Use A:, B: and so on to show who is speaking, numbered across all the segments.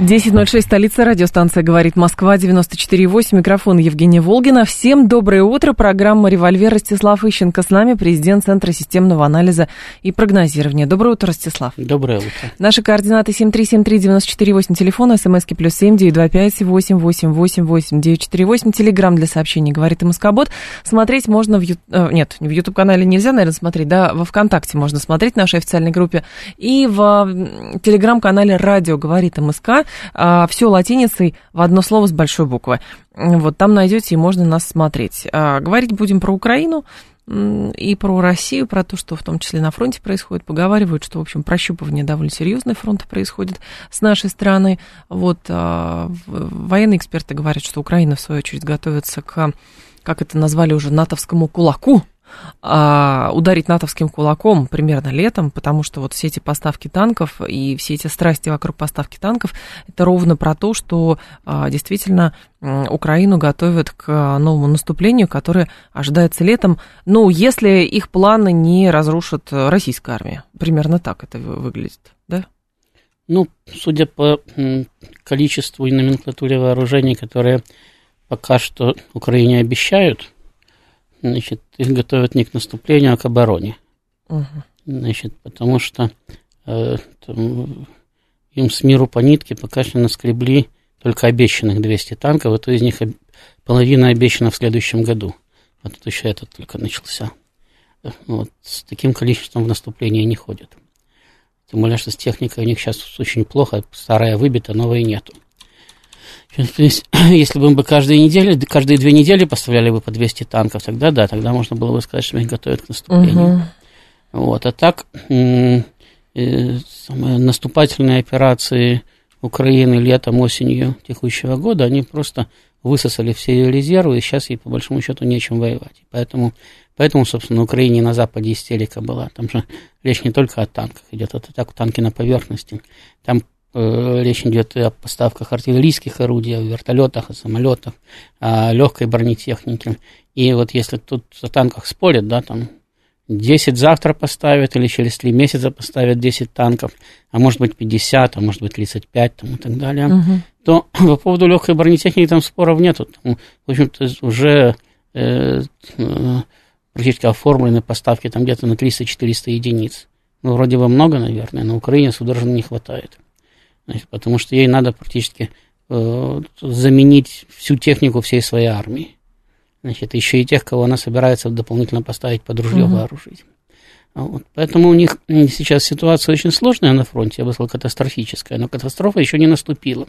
A: 10.06, столица, радиостанция «Говорит Москва», 94.8, микрофон Евгения Волгина. Всем доброе утро, программа «Револьвер» Ростислав Ищенко с нами, президент Центра системного анализа и прогнозирования. Доброе утро, Ростислав.
B: Доброе утро.
A: Наши координаты 7373948, телефон, смски плюс 7 925 888 948, телеграмм для сообщений «Говорит и Москобот». Смотреть можно в... Ю... Э, нет, в YouTube-канале нельзя, наверное, смотреть, да, во ВКонтакте можно смотреть в нашей официальной группе и в телеграм-канале «Радио говорит МСК». А, все латиницей в одно слово с большой буквы. Вот там найдете и можно нас смотреть. А, говорить будем про Украину и про Россию, про то, что в том числе на фронте происходит. Поговаривают, что, в общем, прощупывание довольно серьезной фронта происходит с нашей стороны. Вот а, военные эксперты говорят, что Украина, в свою очередь, готовится к, как это назвали уже, натовскому кулаку, а, ударить натовским кулаком примерно летом, потому что вот все эти поставки танков и все эти страсти вокруг поставки танков, это ровно про то, что а, действительно Украину готовят к новому наступлению, которое ожидается летом. Ну, если их планы не разрушит российская армия. Примерно так это выглядит, да?
B: Ну, судя по количеству и номенклатуре вооружений, которые пока что Украине обещают, значит, их готовят не к наступлению, а к обороне. Угу. Значит, потому что э, там, им с миру по нитке пока что наскребли только обещанных 200 танков, а то из них половина обещана в следующем году. А тут еще этот только начался. Вот, с таким количеством в наступление не ходят. Тем более, что с техникой у них сейчас очень плохо, старая выбита, новой нету. То есть, если бы мы каждые недели, каждые две недели поставляли бы по 200 танков, тогда да, тогда можно было бы сказать, что их готовят к наступлению. Угу. Вот, а так, э, самые наступательные операции Украины летом, осенью текущего года, они просто высосали все ее резервы, и сейчас ей, по большому счету, нечем воевать. Поэтому, поэтому собственно, Украине на Западе истерика была. Там же речь не только о танках идет, это так танки на поверхности. Там речь идет о поставках артиллерийских орудий, о вертолетах, о самолетах, о легкой бронетехнике. И вот если тут о танках спорят, да, там 10 завтра поставят или через 3 месяца поставят 10 танков, а может быть 50, а может быть 35 там, и так далее, угу. то по поводу легкой бронетехники там споров. Там, в общем-то, уже э, э, практически оформлены поставки там где-то на 300-400 единиц. Ну, вроде бы много, наверное, на Украине судорожно не хватает. Значит, потому что ей надо практически э, заменить всю технику всей своей армии. Значит, еще и тех, кого она собирается дополнительно поставить под ружье, угу. вооружить. Вот. Поэтому у них сейчас ситуация очень сложная на фронте, я бы сказал, катастрофическая, но катастрофа еще не наступила.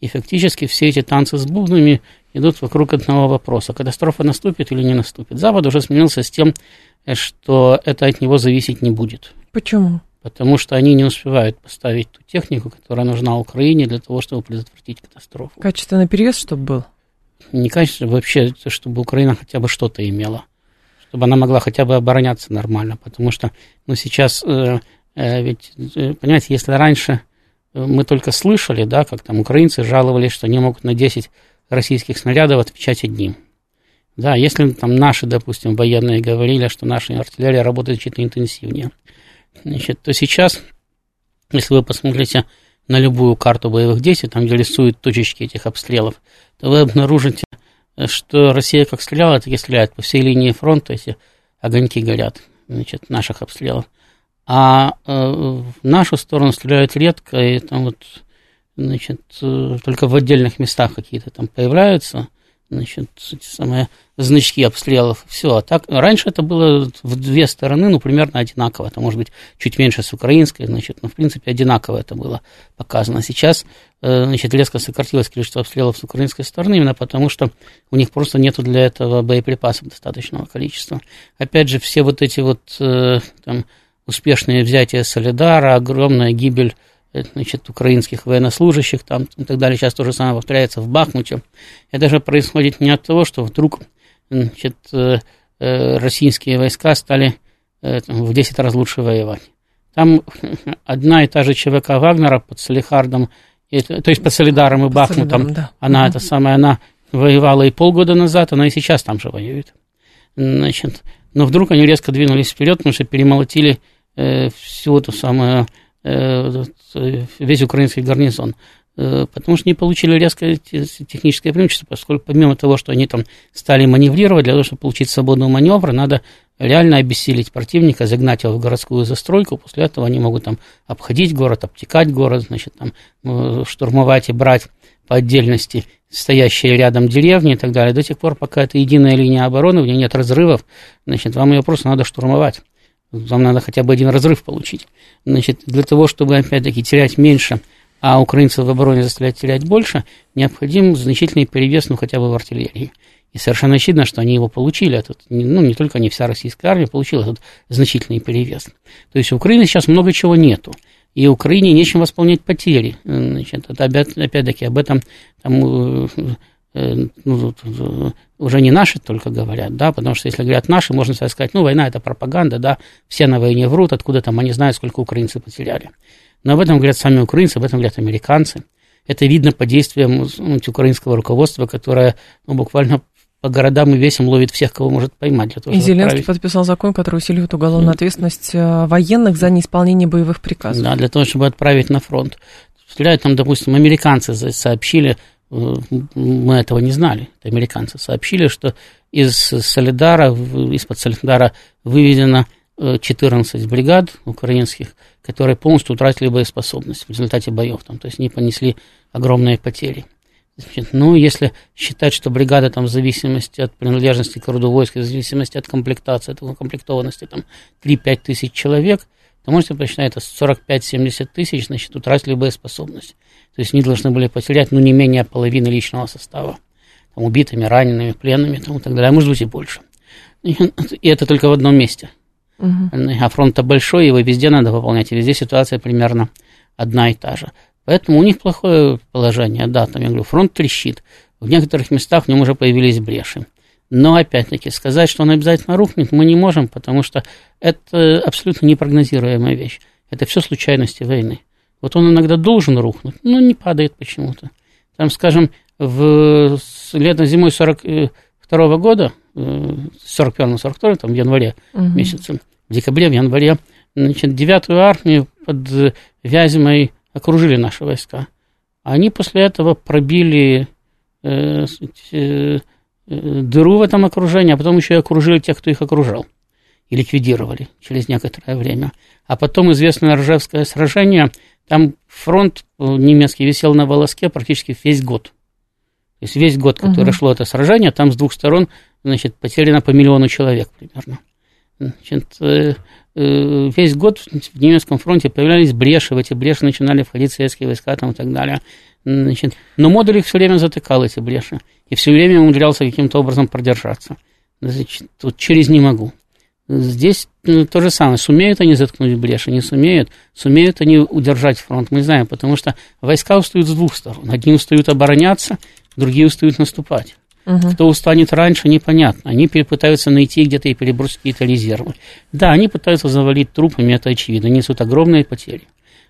B: И фактически все эти танцы с бубнами идут вокруг одного вопроса. Катастрофа наступит или не наступит? Запад уже смирился с тем, э, что это от него зависеть не будет.
A: Почему?
B: Потому что они не успевают поставить ту технику, которая нужна Украине для того, чтобы предотвратить катастрофу.
A: Качественный переезд, чтобы был?
B: Не качественный, вообще, чтобы Украина хотя бы что-то имела, чтобы она могла хотя бы обороняться нормально, потому что, ну, сейчас, э, э, ведь, э, понимаете, если раньше мы только слышали, да, как там украинцы жаловались, что они могут на 10 российских снарядов отвечать одним. Да, если там наши, допустим, военные говорили, что наша артиллерия работает чуть интенсивнее, значит, то сейчас, если вы посмотрите на любую карту боевых действий, там, где рисуют точечки этих обстрелов, то вы обнаружите, что Россия как стреляла, так и стреляет. По всей линии фронта эти огоньки горят, значит, наших обстрелов. А э, в нашу сторону стреляют редко, и там вот, значит, э, только в отдельных местах какие-то там появляются значит, самые значки обстрелов, все. А так, раньше это было в две стороны, ну, примерно одинаково. Это может быть чуть меньше с украинской, значит, но, в принципе, одинаково это было показано. Сейчас, э, значит, резко сократилось количество обстрелов с украинской стороны, именно потому что у них просто нету для этого боеприпасов достаточного количества. Опять же, все вот эти вот э, там, успешные взятия Солидара, огромная гибель значит, украинских военнослужащих там и так далее. Сейчас то же самое повторяется в Бахмуте. Это же происходит не от того, что вдруг значит, э, российские войска стали в 10 раз лучше воевать. Там одна и та же ЧВК Вагнера под Салихардом, то есть под Солидаром и Бахмутом, да. она это самая, она воевала и полгода назад, она и сейчас там же воюет. Значит, но вдруг они резко двинулись вперед, потому что перемолотили э, всю эту самую, э, весь украинский гарнизон. Э, потому что не получили резкое техническое преимущество, поскольку помимо того, что они там стали маневрировать, для того, чтобы получить свободный маневр, надо реально обессилить противника, загнать его в городскую застройку, после этого они могут там обходить город, обтекать город, значит, там э, штурмовать и брать по отдельности стоящие рядом деревни и так далее. До тех пор, пока это единая линия обороны, в ней нет разрывов, значит, вам ее просто надо штурмовать. Вам надо хотя бы один разрыв получить. Значит, для того, чтобы, опять-таки, терять меньше – а украинцев в обороне заставлять терять больше, необходим значительный перевес, ну, хотя бы в артиллерии. И совершенно очевидно, что они его получили. Этот, ну, не только не вся российская армия получила этот значительный перевес. То есть у Украины сейчас много чего нету. И Украине нечем восполнять потери. Значит, это опять-таки об этом там, э, ну, уже не наши только говорят, да, потому что если говорят наши, можно сказать, ну, война это пропаганда, да, все на войне врут, откуда там они знают, сколько украинцы потеряли. Но об этом говорят сами украинцы, об этом говорят американцы. Это видно по действиям ну, украинского руководства, которое ну, буквально по городам и весям ловит всех, кого может поймать. Для того,
A: и Зеленский отправить. подписал закон, который усиливает уголовную ответственность э, военных за неисполнение боевых приказов.
B: Да, для того, чтобы отправить на фронт. Стреляют там, допустим, американцы сообщили, э, мы этого не знали, американцы сообщили, что из Солидара, из-под Солидара выведено 14 э, бригад украинских, которые полностью утратили боеспособность в результате боев, там, то есть они понесли огромные потери. Значит, ну, если считать, что бригада там в зависимости от принадлежности к роду войск, в зависимости от комплектации, от укомплектованности, там 3-5 тысяч человек, то можете посчитать, это 45-70 тысяч, значит, утратили боеспособность. То есть они должны были потерять, ну, не менее половины личного состава. Там, убитыми, ранеными, пленными там, и так далее, а может быть и больше. И это только в одном месте – Угу. А фронт-то большой, его везде надо выполнять, и везде ситуация примерно одна и та же. Поэтому у них плохое положение, да, там я говорю, фронт трещит, в некоторых местах в нем уже появились бреши. Но, опять-таки, сказать, что он обязательно рухнет, мы не можем, потому что это абсолютно непрогнозируемая вещь. Это все случайности войны. Вот он иногда должен рухнуть, но не падает почему-то. Там, скажем, в летом зимой 42 -го года 41-42, там, в январе угу. месяце, в декабре, в январе, значит, девятую армию под Вязьмой окружили наши войска. Они после этого пробили э, э, дыру в этом окружении, а потом еще и окружили тех, кто их окружал, и ликвидировали через некоторое время. А потом известное Ржевское сражение, там фронт немецкий висел на волоске практически весь год. То есть весь год, который угу. шло это сражение, там с двух сторон значит, потеряно по миллиону человек примерно. Значит, э, э, весь год в немецком фронте появлялись бреши, в эти бреши начинали входить советские войска там, и так далее. Значит, но модуль их все время затыкал, эти бреши, и все время умудрялся каким-то образом продержаться. Значит, тут через не могу. Здесь то же самое. Сумеют они заткнуть бреши, не сумеют. Сумеют они удержать фронт, мы знаем, потому что войска устают с двух сторон. Одни устают обороняться, другие устают наступать. Угу. Кто устанет раньше, непонятно. Они пытаются найти где-то и перебросить какие-то резервы. Да, они пытаются завалить трупами, это очевидно, несут огромные потери.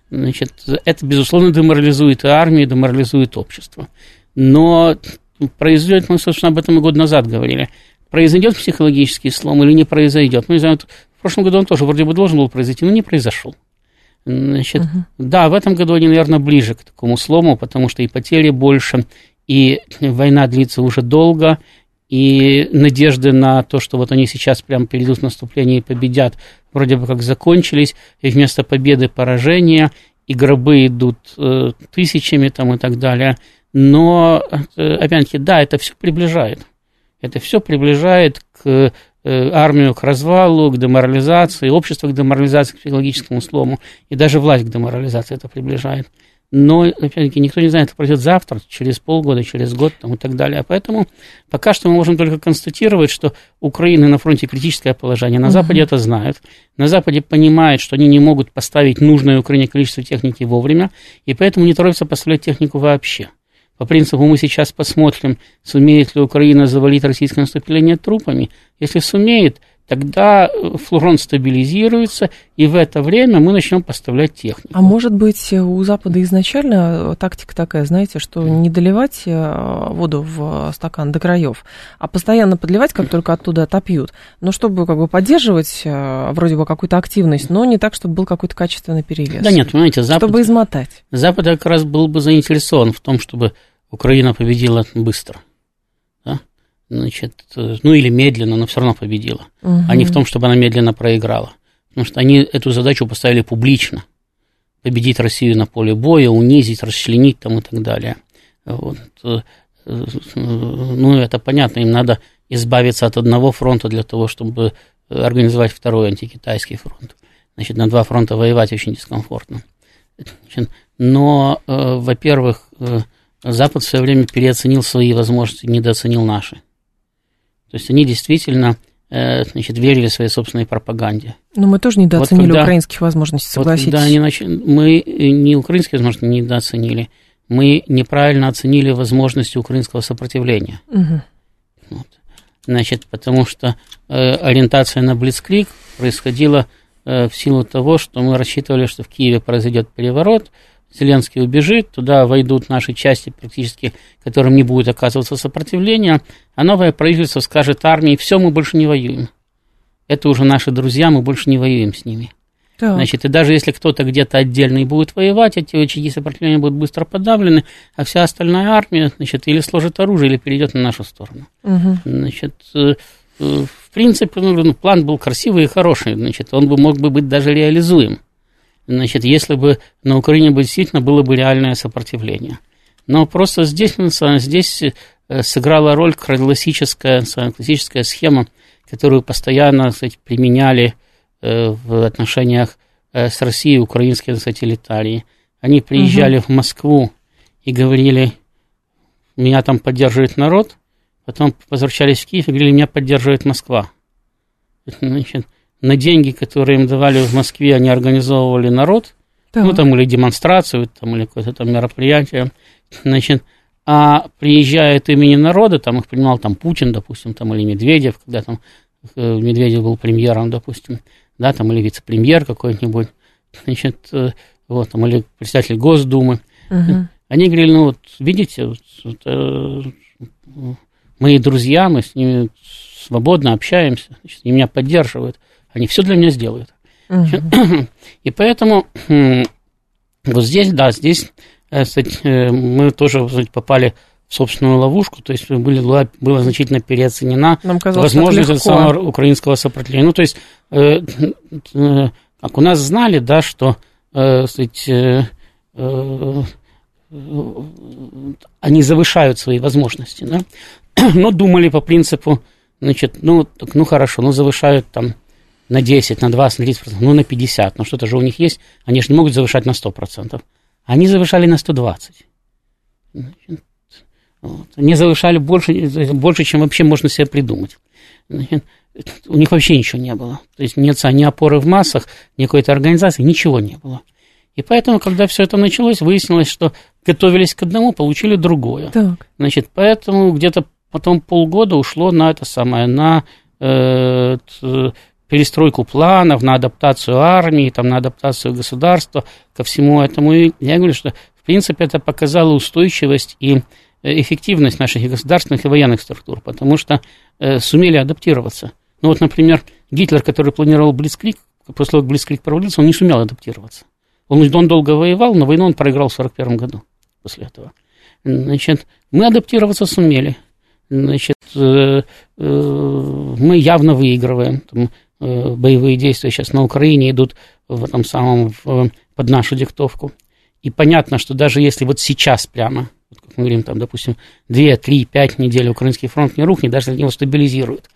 B: Значит, это, безусловно, деморализует и армию, и деморализует общество. Но произойдет, мы, собственно, об этом и год назад говорили, произойдет психологический слом или не произойдет. Мы знаем, в прошлом году он тоже вроде бы должен был произойти, но не произошел. Значит, uh да, в этом году они, наверное, ближе к такому слому, потому что и потери больше, и война длится уже долго, и надежды на то, что вот они сейчас прям перейдут в наступление и победят, вроде бы как закончились, и вместо победы поражения, и гробы идут э, тысячами там и так далее. Но, э, опять-таки, да, это все приближает. Это все приближает к э, армию к развалу, к деморализации, общество к деморализации, к психологическому слому, и даже власть к деморализации это приближает но, опять-таки, никто не знает, это произойдет завтра, через полгода, через год там, и так далее. Поэтому пока что мы можем только констатировать, что Украина на фронте критическое положение. На Западе это знают. На Западе понимают, что они не могут поставить нужное Украине количество техники вовремя, и поэтому не торопятся поставлять технику вообще. По принципу мы сейчас посмотрим, сумеет ли Украина завалить российское наступление трупами. Если сумеет, тогда э, флорон стабилизируется, и в это время мы начнем поставлять технику.
A: А может быть, у Запада изначально тактика такая, знаете, что не доливать э, воду в стакан до краев, а постоянно подливать, как только оттуда отопьют, но чтобы как бы поддерживать э, вроде бы какую-то активность, но не так, чтобы был какой-то качественный перевес.
B: Да нет, понимаете, Запад...
A: Чтобы измотать.
B: Запад как раз был бы заинтересован в том, чтобы Украина победила быстро значит, ну или медленно, но все равно победила, угу. а не в том, чтобы она медленно проиграла. Потому что они эту задачу поставили публично. Победить Россию на поле боя, унизить, расчленить там и так далее. Вот. Э, ну, это понятно, им надо избавиться от одного фронта для того, чтобы организовать второй антикитайский фронт. Значит, на два фронта воевать очень дискомфортно. Но, э, во-первых, э, Запад в свое время переоценил свои возможности, недооценил наши. То есть они действительно э, значит, верили своей собственной пропаганде.
A: Но мы тоже недооценили вот когда, украинских возможностей, согласитесь.
B: Вот они нач... Мы не украинские возможности недооценили, мы неправильно оценили возможности украинского сопротивления. Угу. Вот. Значит, потому что э, ориентация на Блицкрик происходила э, в силу того, что мы рассчитывали, что в Киеве произойдет переворот, Зеленский убежит, туда войдут наши части практически, которым не будет оказываться сопротивления, а новое правительство скажет армии, все, мы больше не воюем. Это уже наши друзья, мы больше не воюем с ними. Так. Значит, и даже если кто-то где-то отдельный будет воевать, эти очаги сопротивления будут быстро подавлены, а вся остальная армия, значит, или сложит оружие, или перейдет на нашу сторону. Угу. Значит, э, э, в принципе, ну, план был красивый и хороший, значит, он бы мог бы быть даже реализуем значит, если бы на Украине бы действительно было бы реальное сопротивление. Но просто здесь, здесь э, сыграла роль классическая, классическая схема, которую постоянно кстати, применяли э, в отношениях э, с Россией украинские сателлитарии. Они приезжали угу. в Москву и говорили, меня там поддерживает народ, потом возвращались в Киев и говорили, меня поддерживает Москва. Значит, на деньги, которые им давали в Москве, они организовывали народ, да. ну, там, или демонстрацию, там, или какое-то там мероприятие, значит, а приезжая от имени народа, там их принимал там Путин, допустим, там, или Медведев, когда там э, Медведев был премьером, допустим, да, там, или вице-премьер какой-нибудь, значит, э, вот, там, или председатель Госдумы, угу. они говорили, ну, вот, видите, вот, вот, э, мои друзья, мы с ними свободно общаемся, значит, они меня поддерживают. Они все для меня сделают. Угу. И поэтому вот здесь, да, здесь э, кстати, э, мы тоже кстати, попали в собственную ловушку, то есть были, была, была значительно переоценена казалось, возможность самого украинского сопротивления. Ну, то есть, э, э, как у нас знали, да, что э, кстати, э, э, они завышают свои возможности, да, но думали по принципу, значит, ну, так, ну хорошо, ну завышают там на 10, на 20, на 30%, ну на 50, но что-то же у них есть, они же не могут завышать на 100%. Они завышали на 120. Вот. Они завышали больше, больше, чем вообще можно себе придумать. Значит, у них вообще ничего не было. То есть нет ни опоры в массах, ни какой-то организации, ничего не было. И поэтому, когда все это началось, выяснилось, что готовились к одному, получили другое. Так. Значит, поэтому где-то потом полгода ушло на это самое, на э, перестройку планов, на адаптацию армии, там, на адаптацию государства, ко всему этому. И я говорю, что, в принципе, это показало устойчивость и э, эффективность наших государственных и военных структур, потому что э, сумели адаптироваться. Ну вот, например, Гитлер, который планировал Блицкрик, после того, как Блицкрик провалился, он не сумел адаптироваться. Он, он долго воевал, но войну он проиграл в 1941 году после этого. Значит, мы адаптироваться сумели. Значит, э, э, мы явно выигрываем. Там, боевые действия сейчас на Украине идут в этом самом, в, под нашу диктовку. И понятно, что даже если вот сейчас прямо, вот как мы говорим, там, допустим, 2, 3, 5 недель украинский фронт не рухнет, даже если его стабилизируют,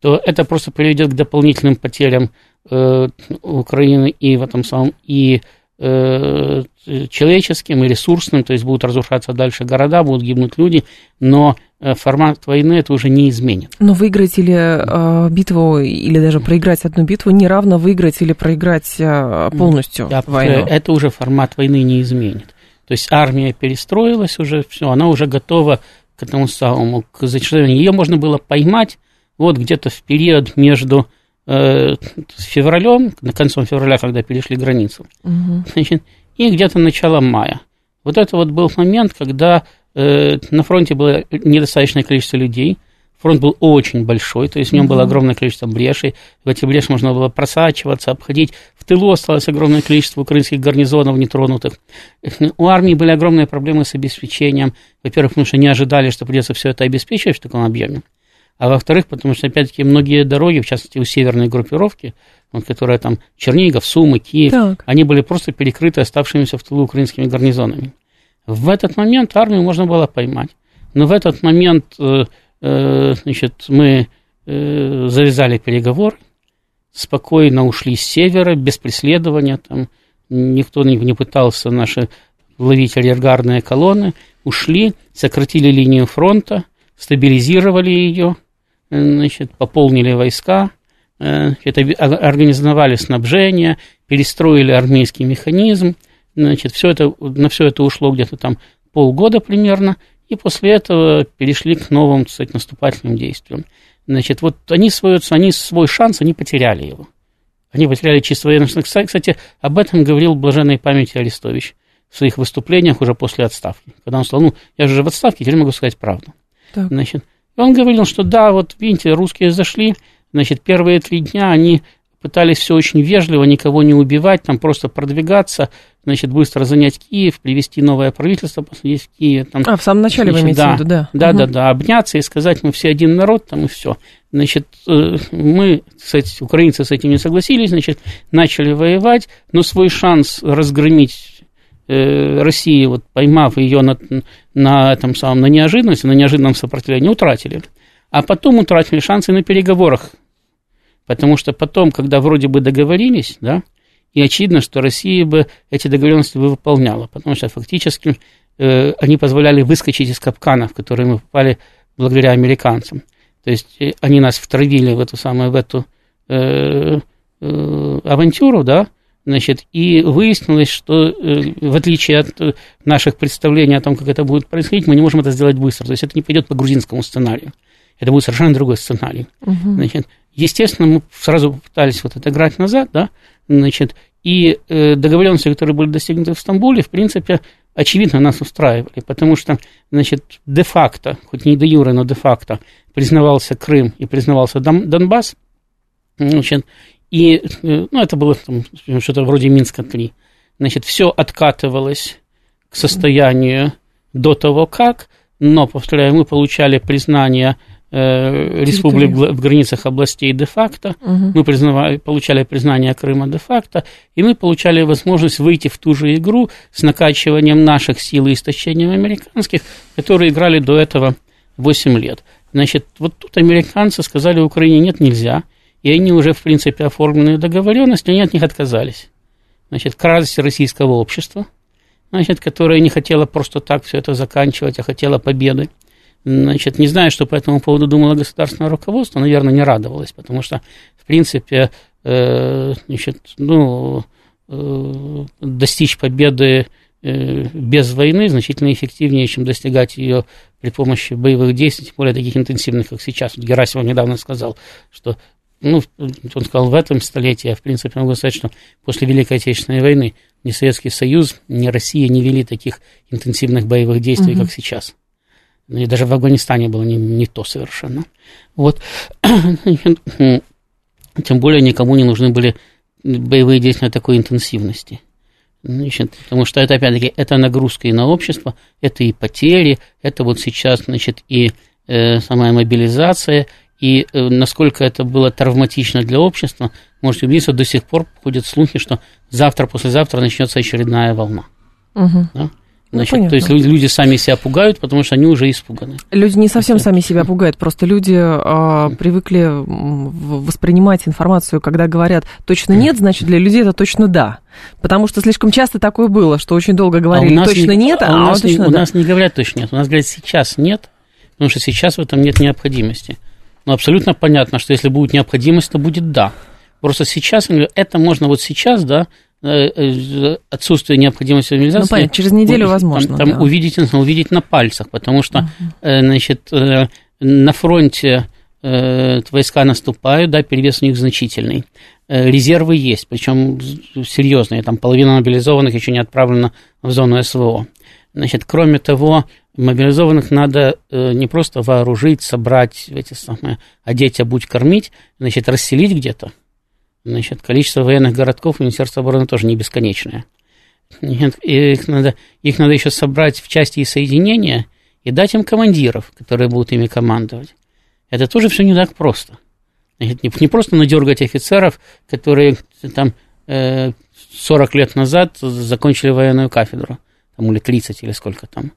B: то это просто приведет к дополнительным потерям э, Украины и в этом самом, и э, человеческим, и ресурсным, то есть будут разрушаться дальше города, будут гибнуть люди, но Э, формат войны это уже не изменит.
A: Но выиграть или э, битву, или даже проиграть одну битву, не равно выиграть или проиграть э, полностью да, войну.
B: Это уже формат войны не изменит. То есть армия перестроилась уже, все, она уже готова к этому самому, к зачислению. Ее можно было поймать вот где-то в период между э, февралем, на концом февраля, когда перешли границу, угу. значит, и где-то начало мая. Вот это вот был момент, когда э, на фронте было недостаточное количество людей, фронт был очень большой, то есть в нем было огромное количество брешей, в эти бреши можно было просачиваться, обходить. В тылу осталось огромное количество украинских гарнизонов нетронутых. У армии были огромные проблемы с обеспечением. Во-первых, потому что не ожидали, что придется все это обеспечивать в таком объеме. А во-вторых, потому что, опять-таки, многие дороги, в частности, у северной группировки, вот, которая там Чернигов, Сумы, Киев, так. они были просто перекрыты оставшимися в тылу украинскими гарнизонами. В этот момент армию можно было поймать. Но в этот момент э, э, значит, мы э, завязали переговоры, спокойно ушли с севера, без преследования, там. Никто не, пытался наши ловить арьергарные колонны, ушли, сократили линию фронта, стабилизировали ее, значит, пополнили войска, это, организовали снабжение, перестроили армейский механизм, значит, все это, на все это ушло где-то там полгода примерно, и после этого перешли к новым, так сказать, наступательным действиям. Значит, вот они свой, они свой шанс, они потеряли его. Они потеряли чисто военный Кстати, об этом говорил блаженной памяти Арестович в своих выступлениях уже после отставки. Когда он сказал, ну, я же в отставке, теперь могу сказать правду. Так. Значит, он говорил, что да, вот видите, русские зашли, значит, первые три дня они пытались все очень вежливо, никого не убивать, там просто продвигаться, значит, быстро занять Киев, привести новое правительство, посадить в Киеве. Там,
A: а, в самом начале значит, вы имеете
B: да,
A: в виду, да?
B: Да, угу. да, да, обняться и сказать, мы все один народ, там и все. Значит, э, мы, кстати, украинцы с этим не согласились, значит, начали воевать, но свой шанс разгромить Э, России, вот поймав ее на, на этом самом, на неожиданности, на неожиданном сопротивлении, утратили. А потом утратили шансы на переговорах. Потому что потом, когда вроде бы договорились, да, и очевидно, что Россия бы эти договоренности бы выполняла, потому что фактически э, они позволяли выскочить из капкана, в которые мы попали благодаря американцам. То есть э, они нас втравили в эту самую, в эту э, э, авантюру, да, Значит, и выяснилось, что э, в отличие от э, наших представлений о том, как это будет происходить, мы не можем это сделать быстро. То есть это не пойдет по грузинскому сценарию. Это будет совершенно другой сценарий. Угу. Значит, естественно, мы сразу попытались вот отыграть назад, да, значит, и э, договоренности, которые были достигнуты в Стамбуле, в принципе, очевидно, нас устраивали, потому что, значит, де-факто, хоть не де юре, но де-факто, признавался Крым и признавался Донбасс, значит, и, э, ну, это было там, что-то вроде Минска-3. Значит, все откатывалось к состоянию до того, как, но, повторяю, мы получали признание республик в границах областей де-факто, угу. мы признавали, получали признание Крыма де-факто, и мы получали возможность выйти в ту же игру с накачиванием наших сил и истощением американских, которые играли до этого 8 лет. Значит, вот тут американцы сказали Украине нет, нельзя – и они уже, в принципе, оформленные договоренности, они от них отказались. Значит, к радости российского общества, значит, которое не хотело просто так все это заканчивать, а хотело победы. Значит, не знаю, что по этому поводу думало государственное руководство, наверное, не радовалось, потому что, в принципе, э, значит, ну, э, достичь победы э, без войны значительно эффективнее, чем достигать ее при помощи боевых действий, тем более таких интенсивных, как сейчас. Вот Герасимов недавно сказал, что ну, он сказал, в этом столетии, а в принципе могу сказать, что после Великой Отечественной войны ни Советский Союз, ни Россия не вели таких интенсивных боевых действий, угу. как сейчас. Ну, и даже в Афганистане было не, не то совершенно. Вот. Тем более никому не нужны были боевые действия такой интенсивности. Значит, потому что это, опять-таки, это нагрузка и на общество, это и потери, это вот сейчас, значит, и э, самая мобилизация, и э, насколько это было травматично для общества, можете убедиться, до сих пор ходят слухи, что завтра, послезавтра начнется очередная волна. Угу. Да? Ну, Значит, ну, то есть люди сами себя пугают, потому что они уже испуганы.
A: Люди не совсем сами себя пугают, просто люди а, привыкли воспринимать информацию, когда говорят точно нет, значит для людей это точно да. Потому что слишком часто такое было, что очень долго говорили а точно не, нет, а,
B: а у, нас,
A: точно
B: у
A: да.
B: нас не говорят точно нет, у нас говорят сейчас нет, потому что сейчас в этом нет необходимости. Но абсолютно понятно, что если будет необходимость, то будет да. Просто сейчас, это можно вот сейчас, да, отсутствие необходимости мобилизации. Ну,
A: понятно, через неделю возможно.
B: Там, там да. увидеть, увидеть на пальцах, потому что, uh-huh. значит, на фронте войска наступают, да, перевес у них значительный. Резервы есть, причем серьезные, там половина мобилизованных еще не отправлена в зону СВО. Значит, кроме того, мобилизованных надо э, не просто вооружить, собрать, эти самые, одеть, обуть, кормить, значит, расселить где-то. Значит, количество военных городков у Министерства обороны тоже не бесконечное. Нет, их, надо, их надо еще собрать в части и соединения и дать им командиров, которые будут ими командовать. Это тоже все не так просто. Значит, не, не просто надергать офицеров, которые там э, 40 лет назад закончили военную кафедру, там, или 30, или сколько там.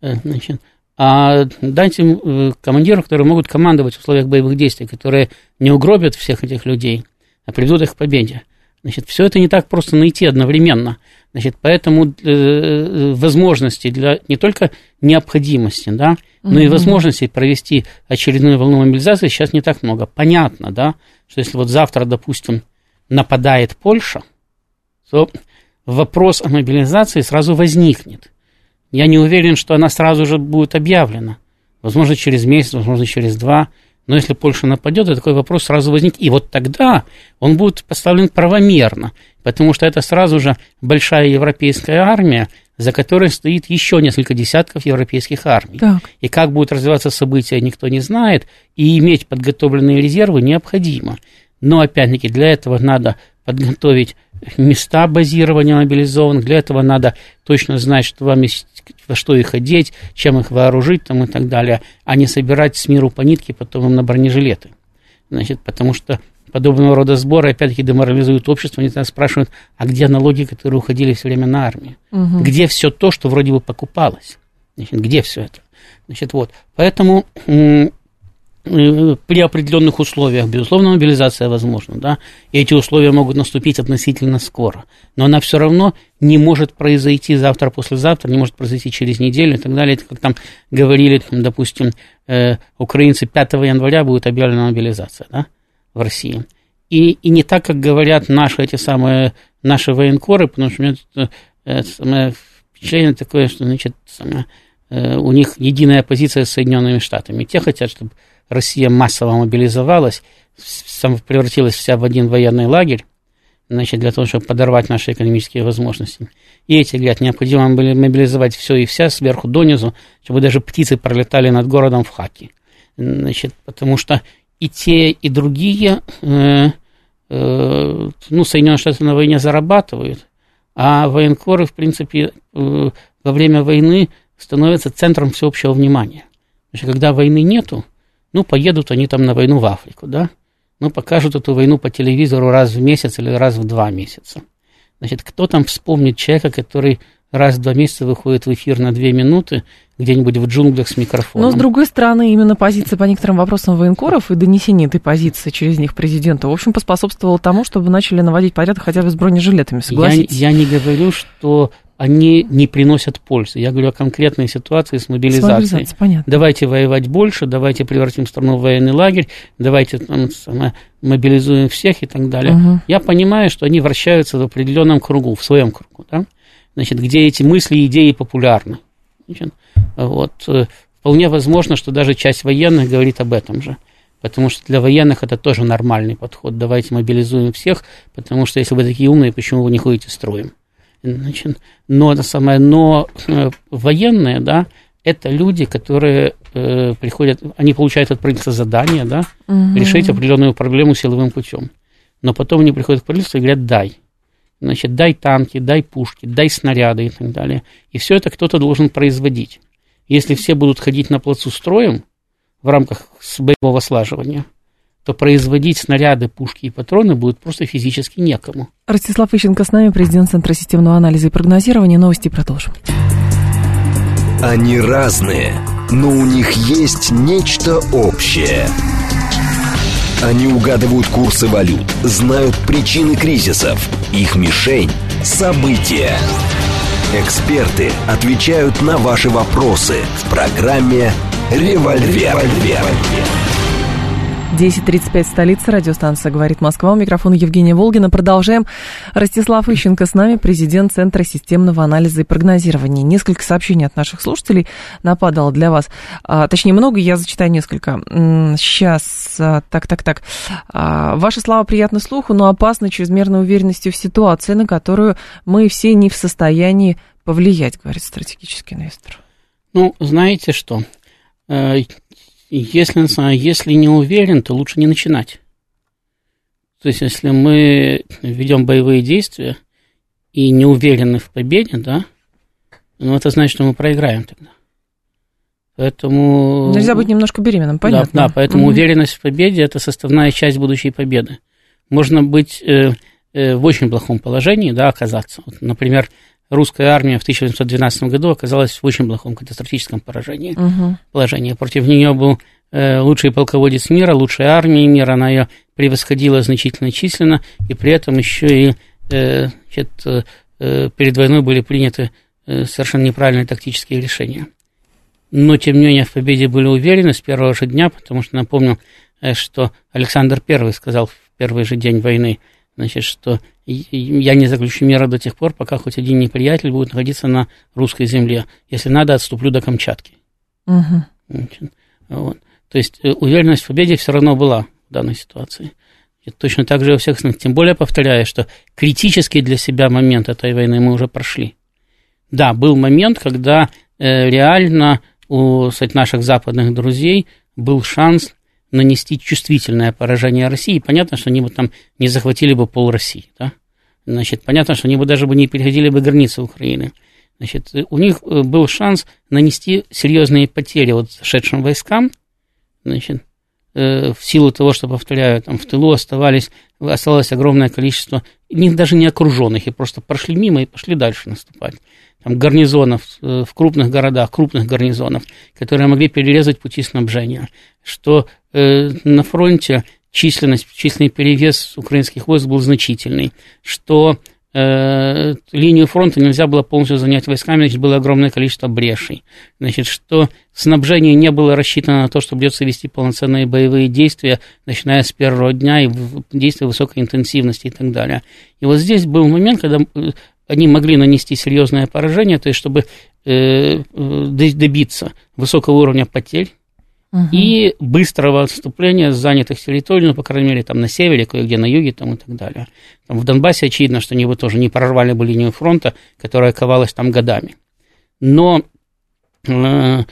B: Э, значит, а дайте им э, командиров, которые могут командовать в условиях боевых действий, которые не угробят всех этих людей, приведут их к победе. Значит, все это не так просто найти одновременно. Значит, поэтому э, возможности для не только необходимости, да, но mm-hmm. и возможности провести очередную волну мобилизации сейчас не так много. Понятно, да, что если вот завтра, допустим, нападает Польша, то вопрос о мобилизации сразу возникнет. Я не уверен, что она сразу же будет объявлена. Возможно, через месяц, возможно, через два. Но если Польша нападет, то такой вопрос сразу возникнет. И вот тогда он будет поставлен правомерно, потому что это сразу же большая европейская армия, за которой стоит еще несколько десятков европейских армий. Так. И как будут развиваться события, никто не знает, и иметь подготовленные резервы необходимо. Но, опять-таки, для этого надо подготовить места базирования мобилизованных. Для этого надо точно знать, что вам есть, во что их одеть, чем их вооружить там, и так далее, а не собирать с миру по нитке потом им на бронежилеты. Значит, потому что подобного рода сборы, опять-таки, деморализуют общество, они спрашивают, а где налоги, которые уходили все время на армию? Угу. Где все то, что вроде бы покупалось? Значит, где все это? Значит, вот, поэтому при определенных условиях, безусловно, мобилизация возможна, да, и эти условия могут наступить относительно скоро, но она все равно не может произойти завтра-послезавтра, не может произойти через неделю и так далее, это как там говорили, допустим, э, украинцы 5 января будет объявлена мобилизация, да, в России, и, и не так, как говорят наши эти самые, наши военкоры, потому что у меня это, это самое впечатление такое, что, значит, самое, э, у них единая позиция с Соединенными Штатами, те хотят, чтобы Россия массово мобилизовалась, превратилась вся в один военный лагерь, значит, для того, чтобы подорвать наши экономические возможности. И эти говорят, необходимо мобилизовать все и вся сверху донизу, чтобы даже птицы пролетали над городом в хаке. Значит, потому что и те, и другие, э, э, ну, Соединенные Штаты на войне зарабатывают, а военкоры, в принципе, э, во время войны становятся центром всеобщего внимания. Потому когда войны нету, ну, поедут они там на войну в Африку, да? Ну, покажут эту войну по телевизору раз в месяц или раз в два месяца. Значит, кто там вспомнит человека, который раз в два месяца выходит в эфир на две минуты где-нибудь в джунглях с микрофоном.
A: Но, с другой стороны, именно позиция по некоторым вопросам военкоров и донесение этой позиции через них президенту, в общем, поспособствовало тому, чтобы начали наводить порядок хотя бы с бронежилетами, согласитесь?
B: Я, я не говорю, что они не приносят пользы. Я говорю о конкретной ситуации с мобилизацией. С мобилизацией понятно. Давайте воевать больше, давайте превратим страну в военный лагерь, давайте там, самое, мобилизуем всех и так далее. Угу. Я понимаю, что они вращаются в определенном кругу, в своем кругу, да? Значит, где эти мысли идеи популярны. Значит, вот, э, вполне возможно, что даже часть военных говорит об этом же. Потому что для военных это тоже нормальный подход. Давайте мобилизуем всех, потому что если вы такие умные, почему вы не ходите строем? Значит, но это самое, но э, военные, да, это люди, которые э, приходят, они получают от правительства задание, да, угу. решить определенную проблему силовым путем. Но потом они приходят к правительству и говорят, дай. Значит, дай танки, дай пушки, дай снаряды и так далее. И все это кто-то должен производить. Если все будут ходить на плацу строем в рамках боевого слаживания – то производить снаряды, пушки и патроны будет просто физически некому.
A: Ростислав Ищенко с нами, президент Центра системного анализа и прогнозирования. Новости продолжим.
C: Они разные, но у них есть нечто общее. Они угадывают курсы валют, знают причины кризисов. Их мишень – события. Эксперты отвечают на ваши вопросы в программе «Револьвер». «Револьвер».
A: 10.35 столица, радиостанция «Говорит Москва». У микрофона Евгения Волгина. Продолжаем. Ростислав Ищенко с нами, президент Центра системного анализа и прогнозирования. Несколько сообщений от наших слушателей нападало для вас. А, точнее, много, я зачитаю несколько. Сейчас, а, так, так, так. А, ваши слова приятны слуху, но опасны чрезмерной уверенностью в ситуации, на которую мы все не в состоянии повлиять, говорит стратегический инвестор.
B: Ну, знаете что? Если, если не уверен, то лучше не начинать. То есть, если мы ведем боевые действия и не уверены в победе, да, ну, это значит, что мы проиграем тогда. Поэтому...
A: Нельзя быть немножко беременным, понятно.
B: Да, да поэтому угу. уверенность в победе – это составная часть будущей победы. Можно быть э, э, в очень плохом положении, да, оказаться. Вот, например, русская армия в 1812 году оказалась в очень плохом катастрофическом поражении, угу. положении. Против нее был э, лучший полководец мира, лучшая армия мира, она ее превосходила значительно численно, и при этом еще и э, значит, э, перед войной были приняты э, совершенно неправильные тактические решения. Но, тем не менее, в победе были уверены с первого же дня, потому что напомню, э, что Александр I сказал в первый же день войны – значит, что я не заключу мира до тех пор, пока хоть один неприятель будет находиться на русской земле. Если надо, отступлю до Камчатки. Угу. Значит, вот. То есть э, уверенность в победе все равно была в данной ситуации. И точно так же во всех остальных. Тем более, повторяю, что критический для себя момент этой войны мы уже прошли. Да, был момент, когда э, реально у кстати, наших западных друзей был шанс нанести чувствительное поражение России, понятно, что они бы там не захватили бы пол России, да? Значит, понятно, что они бы даже бы не переходили бы границы Украины. Значит, у них э, был шанс нанести серьезные потери вот зашедшим войскам, значит, э, в силу того, что, повторяю, там в тылу оставались, осталось огромное количество, них даже не окруженных, и просто прошли мимо и пошли дальше наступать там, гарнизонов э, в крупных городах, крупных гарнизонов, которые могли перерезать пути снабжения, что на фронте численность, численный перевес украинских войск был значительный, что э, линию фронта нельзя было полностью занять войсками, значит, было огромное количество брешей, значит, что снабжение не было рассчитано на то, что придется вести полноценные боевые действия, начиная с первого дня и действия высокой интенсивности и так далее. И вот здесь был момент, когда э, они могли нанести серьезное поражение, то есть чтобы э, э добиться высокого уровня потерь угу. и быстрого отступления с занятых территорий, ну, по крайней мере, там на севере, кое-где на юге там, и так далее. Там, в Донбассе очевидно, что они бы тоже не прорвали бы линию фронта, которая ковалась там годами. Но э,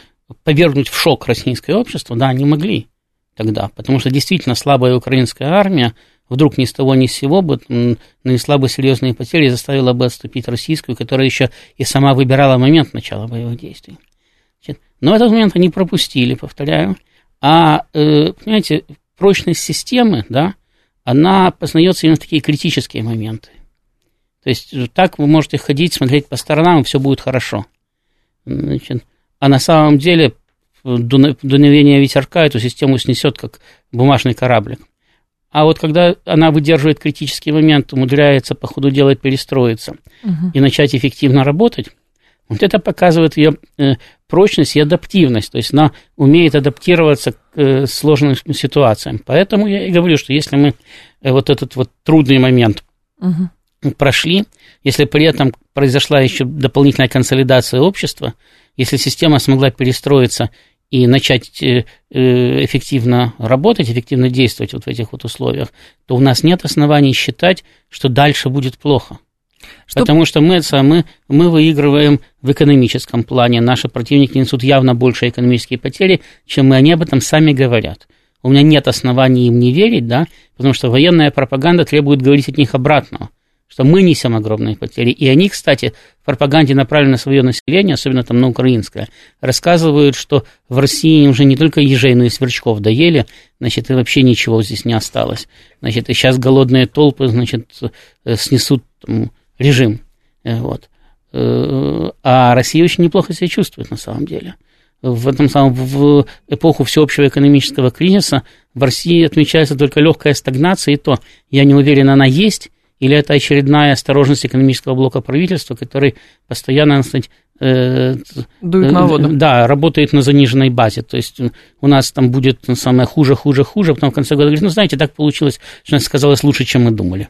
B: повергнуть в шок российское общество, да, они могли тогда, потому что действительно слабая украинская армия вдруг ни с того ни с сего бы нанесла бы серьезные потери и заставила бы отступить российскую, которая еще и сама выбирала момент начала боевых действий. Но этот момент они пропустили, повторяю. А, э, понимаете, прочность системы, да, она познается именно в такие критические моменты. То есть так вы можете ходить, смотреть по сторонам, и все будет хорошо. Значит, а на самом деле дуновение ветерка эту систему снесет, как бумажный кораблик. А вот когда она выдерживает критический момент, умудряется по ходу дела перестроиться угу. и начать эффективно работать, вот это показывает ее э, прочность и адаптивность, то есть она умеет адаптироваться к э, сложным ситуациям. Поэтому я и говорю, что если мы э, вот этот вот трудный момент угу. прошли, если при этом произошла еще дополнительная консолидация общества, если система смогла перестроиться и начать эффективно работать, эффективно действовать вот в этих вот условиях, то у нас нет оснований считать, что дальше будет плохо. Что... Потому что мы, мы, мы выигрываем в экономическом плане. Наши противники несут явно больше экономические потери, чем мы, они об этом сами говорят. У меня нет оснований им не верить, да, потому что военная пропаганда требует говорить от них обратного что мы несем огромные потери. И они, кстати, в пропаганде, направленной на свое население, особенно там на украинское, рассказывают, что в России уже не только ежей, но и сверчков доели, значит, и вообще ничего здесь не осталось. Значит, и сейчас голодные толпы, значит, э, снесут там, режим. Э, вот. Э, а Россия очень неплохо себя чувствует на самом деле. В этом самом в эпоху всеобщего экономического кризиса в России отмечается только легкая стагнация, и то, я не уверен, она есть, или это очередная осторожность экономического блока правительства, который постоянно сказать, э,
A: Дует на воду.
B: Да, работает на заниженной базе. То есть у нас там будет самое хуже, хуже, хуже, а потом в конце года говорит, ну, знаете, так получилось, что сказалось лучше, чем мы думали.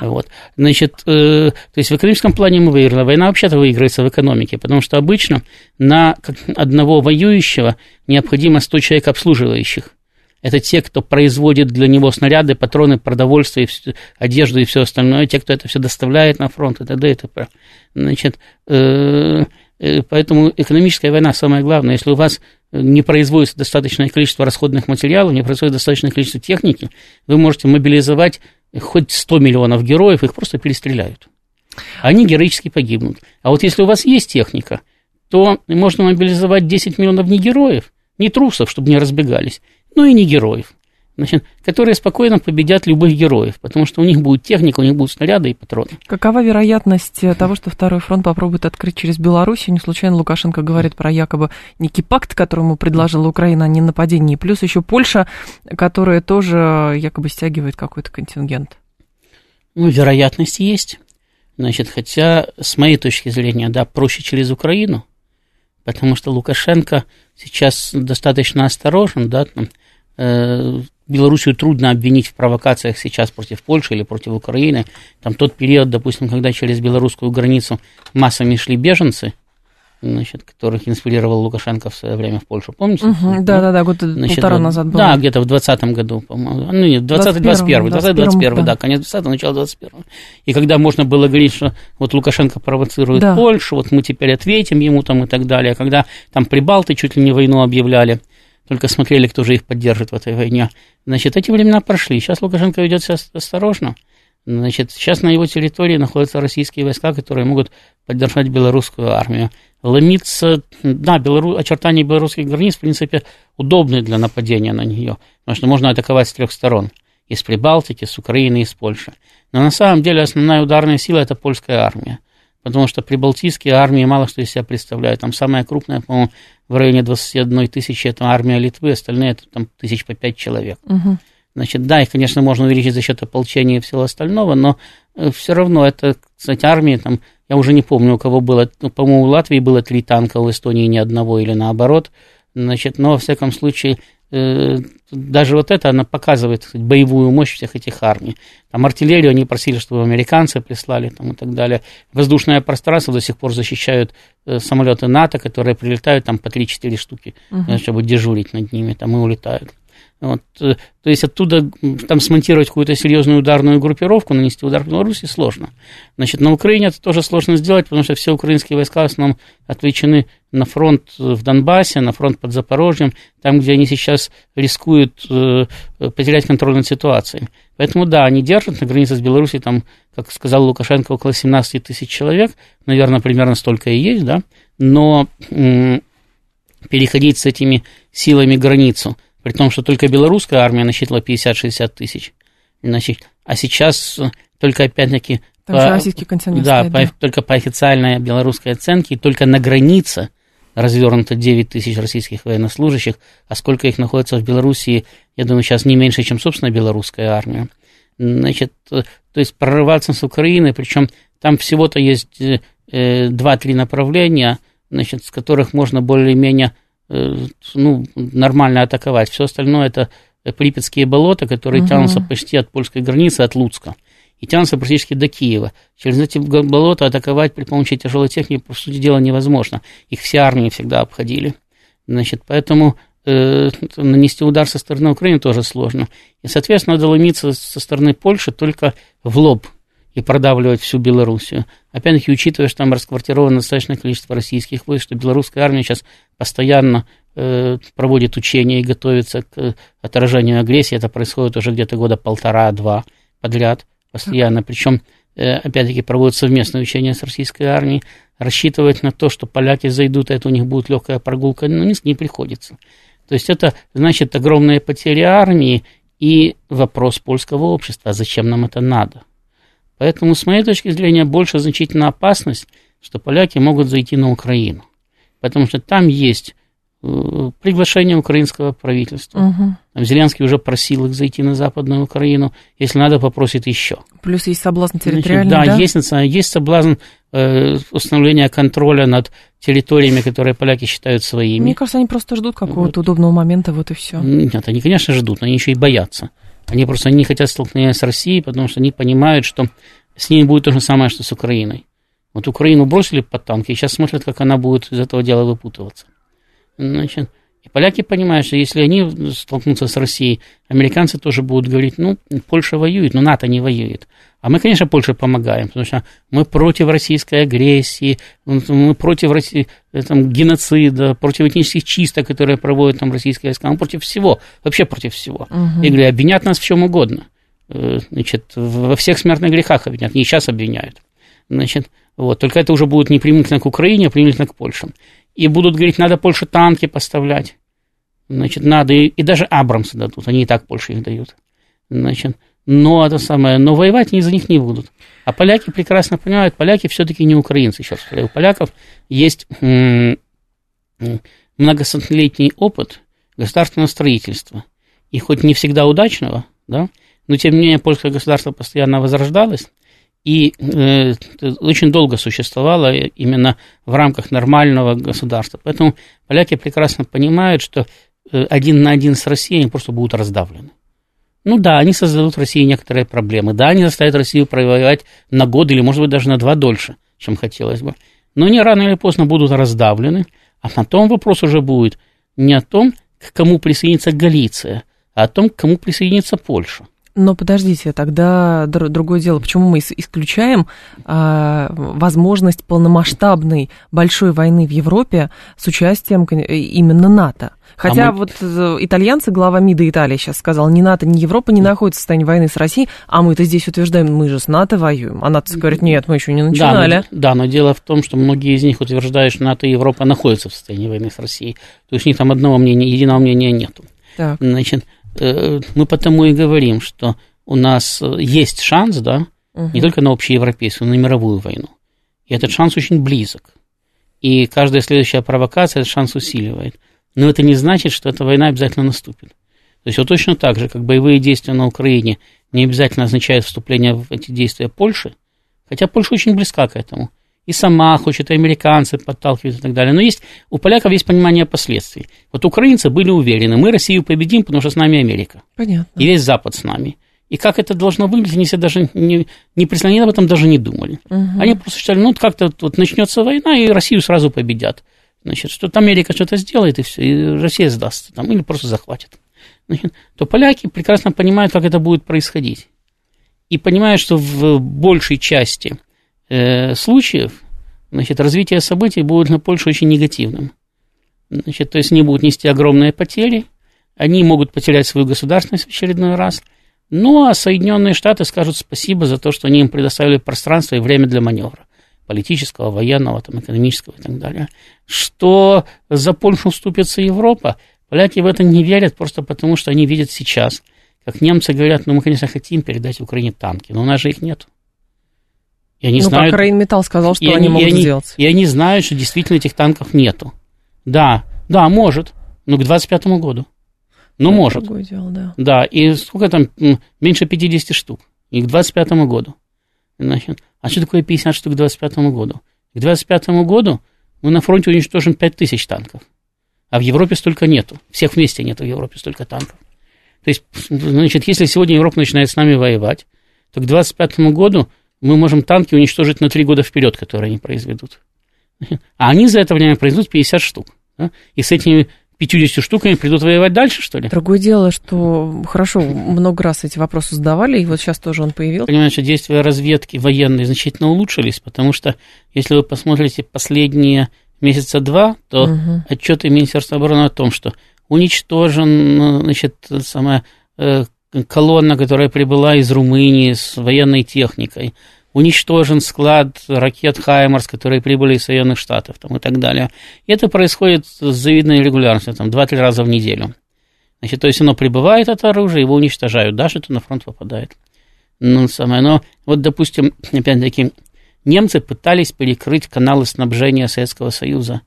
B: Вот. Значит, э, то есть в экономическом плане мы выиграли. Война вообще-то выигрывается в экономике, потому что обычно на одного воюющего необходимо 100 человек обслуживающих. Это те, кто производит для него снаряды, патроны, продовольствие, одежду и все остальное, те, кто это все доставляет на фронт и т.д. и т.п. Значит, э, э, поэтому экономическая война самое главное. Если у вас не производится достаточное количество расходных материалов, не производится достаточное количество техники, вы можете мобилизовать хоть 100 миллионов героев, их просто перестреляют. Они героически погибнут. А вот если у вас есть техника, то можно мобилизовать 10 миллионов не героев, не трусов, чтобы не разбегались, но и не героев значит, которые спокойно победят любых героев, потому что у них будет техника, у них будут снаряды и патроны.
A: Какова вероятность того, что второй фронт попробует открыть через Белоруссию? Не случайно Лукашенко говорит про якобы некий пакт, который ему предложила Украина о ненападении, плюс еще Польша, которая тоже якобы стягивает какой-то контингент.
B: Ну, вероятность есть. Значит, хотя, с моей точки зрения, да, проще через Украину, потому что Лукашенко сейчас достаточно осторожен, да, там, э, Белоруссию трудно обвинить в провокациях сейчас против Польши или против Украины. Там тот период, допустим, когда через белорусскую границу массами шли беженцы, значит, которых инспирировал Лукашенко в свое время в Польшу. Помните?
A: Угу, да, да, да, год значит, полтора назад было.
B: Да, где-то в 20 году, по-моему. Ну, нет, 20-21, 20-21, да. да, конец 20 начало 21 И когда можно было говорить, что вот Лукашенко провоцирует да. Польшу, вот мы теперь ответим ему там и так далее. Когда там прибалты чуть ли не войну объявляли, только смотрели, кто же их поддержит в этой войне. Значит, эти времена прошли. Сейчас Лукашенко ведет себя осторожно. Значит, сейчас на его территории находятся российские войска, которые могут поддержать белорусскую армию. Ломиться, да, белору, очертания белорусских границ, в принципе, удобны для нападения на нее, потому что можно атаковать с трех сторон. Из Прибалтики, с Украины, из Польши. Но на самом деле основная ударная сила – это польская армия потому что прибалтийские армии мало что из себя представляют. Там самая крупная, по-моему, в районе 21 тысячи, это армия Литвы, остальные это там тысяч по пять человек. Угу. Значит, да, их, конечно, можно увеличить за счет ополчения и всего остального, но э, все равно это, кстати, армии, там, я уже не помню, у кого было, ну, по-моему, у Латвии было три танка, у Эстонии ни одного или наоборот, значит, но, во всяком случае, Э, даже вот это, она показывает сказать, боевую мощь всех этих армий. Там артиллерию они просили, чтобы американцы прислали там, и так далее. Воздушное пространство до сих пор защищают э, самолеты НАТО, которые прилетают там по 3-4 штуки, uh-huh. чтобы дежурить над ними, там и улетают. Вот, э, то есть оттуда там смонтировать какую-то серьезную ударную группировку, нанести удар в Беларуси сложно. Значит, на Украине это тоже сложно сделать, потому что все украинские войска в основном отвлечены на фронт в Донбассе, на фронт под Запорожьем, там, где они сейчас рискуют э, потерять контроль над ситуацией. Поэтому, да, они держат на границе с Беларусью, там, как сказал Лукашенко, около 17 тысяч человек, наверное, примерно столько и есть, да, но м- переходить с этими силами границу – при том, что только белорусская армия насчитала 50-60 тысяч. Значит, а сейчас только опять-таки...
A: Там по, российский контингент
B: да, стоит, по, да, только по официальной белорусской оценке, только на границе развернуто 9 тысяч российских военнослужащих, а сколько их находится в Белоруссии, я думаю, сейчас не меньше, чем, собственно, белорусская армия. Значит, то есть прорываться с Украины, причем там всего-то есть э, 2-3 направления, значит, с которых можно более-менее Э, ну, нормально атаковать. Все остальное это Припятские болота, которые угу. тянутся почти от польской границы, от Луцка. И тянутся практически до Киева. Через эти болота атаковать при помощи тяжелой техники, по сути дела, невозможно. Их все армии всегда обходили. Значит, поэтому э, нанести удар со стороны Украины тоже сложно. И, соответственно, надо ломиться со стороны Польши только в лоб и продавливать всю Белоруссию. Опять-таки, учитывая, что там расквартировано достаточное количество российских войск, что белорусская армия сейчас постоянно э, проводит учения и готовится к отражению агрессии. Это происходит уже где-то года полтора-два подряд постоянно. Причем, э, опять-таки, проводят совместные учения с российской армией. Рассчитывать на то, что поляки зайдут, а это у них будет легкая прогулка, ну, не, не приходится. То есть это значит огромные потери армии и вопрос польского общества, зачем нам это надо. Поэтому, с моей точки зрения, больше значительная опасность, что поляки могут зайти на Украину. Потому что там есть э, приглашение украинского правительства.
A: Угу.
B: Там Зеленский уже просил их зайти на Западную Украину. Если надо, попросит еще.
A: Плюс есть соблазн территориальный,
B: Значит, да,
A: да?
B: Есть, есть соблазн э, установления контроля над территориями, которые поляки считают своими.
A: Мне кажется, они просто ждут какого-то удобного момента, вот и все.
B: Нет, они, конечно, ждут, но они еще и боятся. Они просто не хотят столкновения с Россией, потому что они понимают, что с ними будет то же самое, что с Украиной. Вот Украину бросили под танки, и сейчас смотрят, как она будет из этого дела выпутываться. Значит, и поляки понимают, что если они столкнутся с Россией, американцы тоже будут говорить, ну, Польша воюет, но НАТО не воюет. А мы, конечно, Польше помогаем, потому что мы против российской агрессии, мы против России, там, геноцида, против этнических чисток, которые проводят там российские войска, мы против всего, вообще против всего.
A: Мгм.
B: И говорю, обвинят нас в чем угодно. Э, Значит, во всех смертных грехах обвинят, не сейчас обвиняют. Значит, вот, только это уже будет не применительно к Украине, а применительно к Польше. И будут говорить, надо Польше танки поставлять. Значит, надо, и, и даже Абрамсы дадут, они и так Польше их дают. Значит, но это самое, но воевать они за них не будут. А поляки прекрасно понимают, поляки все-таки не украинцы, говорю. У поляков есть многосотлетний опыт государственного строительства. И хоть не всегда удачного, да, но тем не менее польское государство постоянно возрождалось и э, очень долго существовало именно в рамках нормального государства. Поэтому поляки прекрасно понимают, что э, один на один с Россией они просто будут раздавлены. Ну да, они создадут России некоторые проблемы. Да, они заставят Россию провоевать на год или, может быть, даже на два дольше, чем хотелось бы. Но они рано или поздно будут раздавлены, а потом вопрос уже будет не о том, к кому присоединится Галиция, а о том, к кому присоединится Польша.
A: Но подождите, тогда др- другое дело, почему мы ис- исключаем а, возможность полномасштабной большой войны в Европе с участием именно НАТО? Хотя
B: А мы-
A: вот э, итальянцы, глава МИДа Италии сейчас сказал, ни НАТО, ни Европа не находятся в состоянии войны с Россией, а мы-то здесь утверждаем, мы же с НАТО воюем. А НАТО говорит, нет, мы еще не начинали.
B: Да но, да, но дело в том, что многие из них утверждают, что НАТО и Европа находятся в состоянии войны с Россией. То есть у них там одного мнения, единого мнения нету.
A: Так.
B: Значит, э, мы потому и говорим, что у нас э, есть шанс, да,
A: Мгм.
B: не только на общеевропейскую, но и на мировую войну. И этот шанс очень близок. И каждая следующая провокация этот шанс усиливает. Но это не значит, что эта война обязательно наступит. То есть вот точно так же, как боевые действия на Украине не обязательно означают вступление в эти действия Польши, хотя Польша очень близка к этому. И сама хочет, и американцы подталкивают и так далее. Но есть, у поляков есть понимание последствий. Вот украинцы были уверены, мы Россию победим, потому что с нами Америка.
A: Понятно.
B: И весь Запад с нами. И как это должно выглядеть, они себе даже не, не представляли, об этом даже не думали.
A: Мгм.
B: Они просто считали, ну, как-то вот начнется война, и Россию сразу победят. Значит, что Америка что-то сделает, и все, и Россия сдастся там, или просто захватит. Значит, то поляки прекрасно понимают, как это будет происходить. И понимают, что в большей части э, случаев значит, развитие событий будет на Польшу очень негативным. Значит, то есть они будут нести огромные потери, они могут потерять свою государственность в очередной раз. Ну, а Соединенные Штаты скажут спасибо за то, что они им предоставили пространство и время для маневра политического, военного, там, экономического и так далее. Что за Польшу вступится Европа, поляки в это не верят просто потому, что они видят сейчас, как немцы говорят, ну, мы, конечно, хотим передать Украине танки, но у нас же их нет. И они
A: ну,
B: знают,
A: как Рейнметалл сказал, что
B: и
A: они,
B: и
A: могут
B: они,
A: сделать.
B: И они знают, что действительно этих танков нету. Да, да, может, но к 25 году. Ну,
A: Это
B: может.
A: Дело, да.
B: Да, и сколько там, меньше 50 штук. И к 25 году. Значит, а что такое 50 штук к 25 году? К 25 году мы на фронте уничтожим 5000 танков. А в Европе столько нету. Всех вместе нету в Европе столько танков. То есть, значит, если сегодня Европа начинает с нами воевать, то к 25 году мы можем танки уничтожить на 3 года вперед, которые они произведут. А они за это время произведут 50 штук. да? И с этими 50 штуками придут воевать дальше, что ли?
A: Другое дело, что хорошо, много раз эти вопросы задавали, и вот сейчас тоже он появился.
B: Понимаете, что действия разведки военной значительно улучшились, потому что если вы посмотрите последние месяца два, то
A: Мгм.
B: отчеты Министерства обороны о том, что уничтожен, значит, самая э, колонна, которая прибыла из Румынии с военной техникой, уничтожен склад ракет «Хаймарс», которые прибыли из Соединенных Штатов там, и так далее. И это происходит с завидной регулярностью, там, 2-3 раза в неделю. Значит, то есть оно прибывает, это оружие, его уничтожают, даже это на фронт попадает. Ну, самое, но вот, допустим, опять-таки, немцы пытались перекрыть каналы снабжения Советского Союза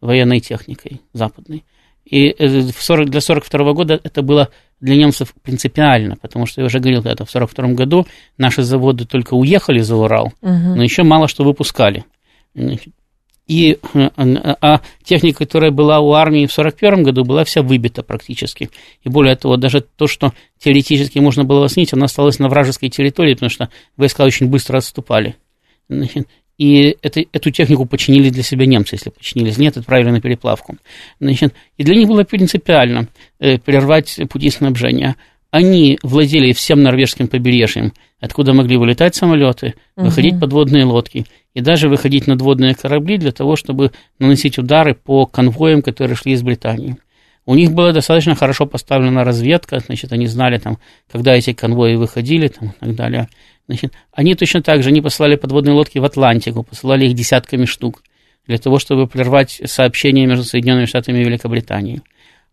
B: военной техникой западной. И в 40, для 42 года это было для немцев принципиально, потому что я уже говорил, когда в 42 году наши заводы только уехали за Урал, угу. но еще мало что выпускали. И а техника, которая была у армии в 1941 году, была вся выбита практически. И более того, даже то, что теоретически можно было восстановить, оно осталось на вражеской территории, потому что войска очень быстро отступали. И это, эту технику починили для себя немцы, если починили. Нет, отправили на переплавку. Значит, и для них было принципиально э, прервать пути снабжения. Они владели всем норвежским побережьем, откуда могли вылетать самолеты, угу. выходить подводные лодки и даже выходить надводные корабли для того, чтобы наносить удары по конвоям, которые шли из Британии. У них была достаточно хорошо поставлена разведка, значит, они знали, там, когда эти конвои выходили там, и так далее. Значит, они точно так же, они посылали подводные лодки в Атлантику, посылали их десятками штук для того, чтобы прервать сообщения между Соединенными Штатами и Великобританией.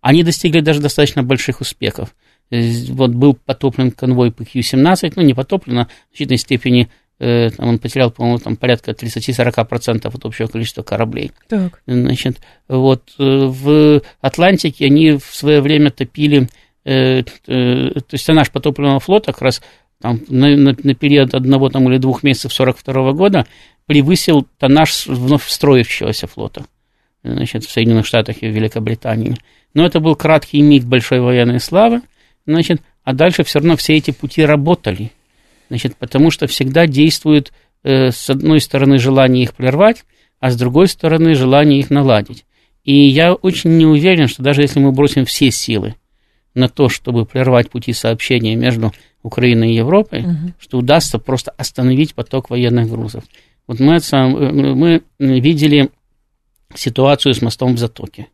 B: Они достигли даже достаточно больших успехов. Вот был потоплен конвой PQ-17, ну, не потоплен, а в значительной степени э, там он потерял, по-моему, там порядка 30-40% от общего количества кораблей. Так. Значит, вот э, в Атлантике они в свое время топили, э, э, то есть наш потопленного флота как раз там, на, на, на период одного там, или двух месяцев 1942 года превысил тоннаж вновь строящегося флота значит, в Соединенных Штатах и в Великобритании. Но это был краткий миг большой военной славы, значит, а дальше все равно все эти пути работали, значит, потому что всегда действует э, с одной стороны желание их прервать, а с другой стороны желание их наладить. И я очень не уверен, что даже если мы бросим все силы на то, чтобы прервать пути сообщения между Украины и Европы, угу. что удастся просто остановить поток военных грузов. Вот мы, мы видели ситуацию с мостом в Затоке,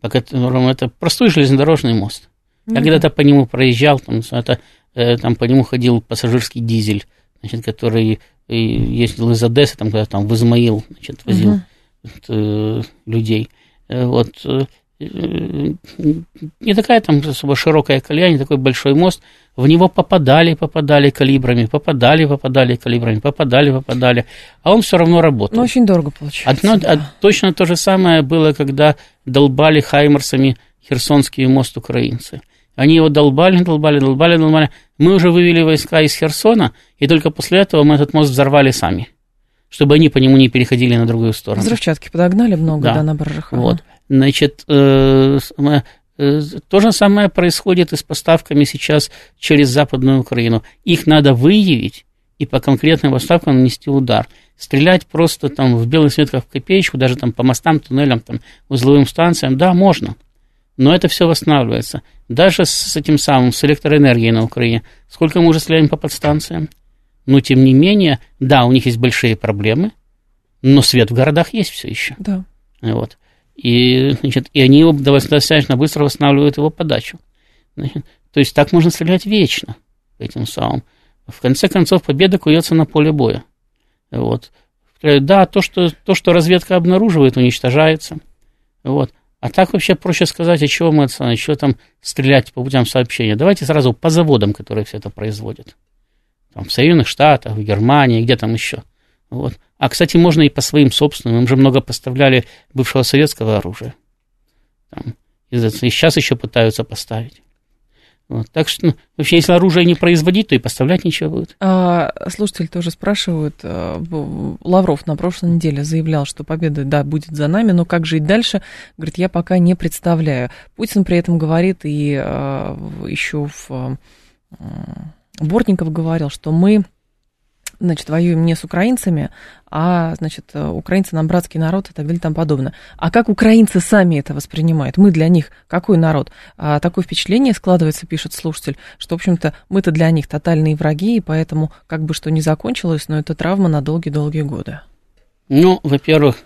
B: по которому это простой железнодорожный мост. Я mm когда-то по нему проезжал, там, это, э, там по нему ходил пассажирский дизель, значит, который ездил из Одессы, там, когда там в Измаил, значит, возил mm людей. Э, вот не такая там особо широкая колея, не такой большой мост, в него попадали, попадали калибрами, попадали, попадали калибрами, попадали, попадали, а он все равно работал.
A: Ну, очень дорого получается.
B: Одно, да. а, точно то же самое было, когда долбали хаймерсами Херсонский мост украинцы. Они его долбали, долбали, долбали, долбали. Мы уже вывели войска из Херсона, и только после этого мы этот мост взорвали сами, чтобы они по нему не переходили на другую сторону.
A: Взрывчатки подогнали много, да, да на баржах.
B: Вот. Значит, э, то же самое происходит и с поставками сейчас через Западную Украину. Их надо выявить и по конкретным поставкам нанести удар. Стрелять просто там в белый свет, как в копеечку, даже там по мостам, туннелям, там, узловым станциям, да, можно. Но это все восстанавливается. Даже с этим самым, с электроэнергией на Украине. Сколько мы уже стреляем по подстанциям? Но, тем не менее, да, у них есть большие проблемы, но свет в городах есть все еще.
A: Да.
B: Вот. И, значит, и они достаточно быстро восстанавливают его подачу. Значит, то есть так можно стрелять вечно этим самым. В конце концов, победа куется на поле боя. Вот. Да, то что, то, что разведка обнаруживает, уничтожается. Вот. А так вообще проще сказать, а чего мы, а что там стрелять по путям сообщения. Давайте сразу по заводам, которые все это производят. Там, в Соединенных Штатах, в Германии, где там еще. Вот. А, кстати, можно и по своим собственным. Им же много поставляли бывшего советского оружия. Там, и сейчас еще пытаются поставить. Вот. Так что, ну, вообще, если оружие не производить, то и поставлять ничего будет.
A: А, слушатели тоже спрашивают. А, Лавров на прошлой неделе заявлял, что победа, да, будет за нами, но как жить дальше, говорит, я пока не представляю. Путин при этом говорит и а, еще в... А, Бортников говорил, что мы значит, воюем не с украинцами, а, значит, украинцы нам братский народ и так далее и тому подобное. А как украинцы сами это воспринимают? Мы для них какой народ? А такое впечатление складывается, пишет слушатель, что, в общем-то, мы-то для них тотальные враги, и поэтому, как бы что ни закончилось, но это травма на долгие-долгие годы.
B: Ну, во-первых,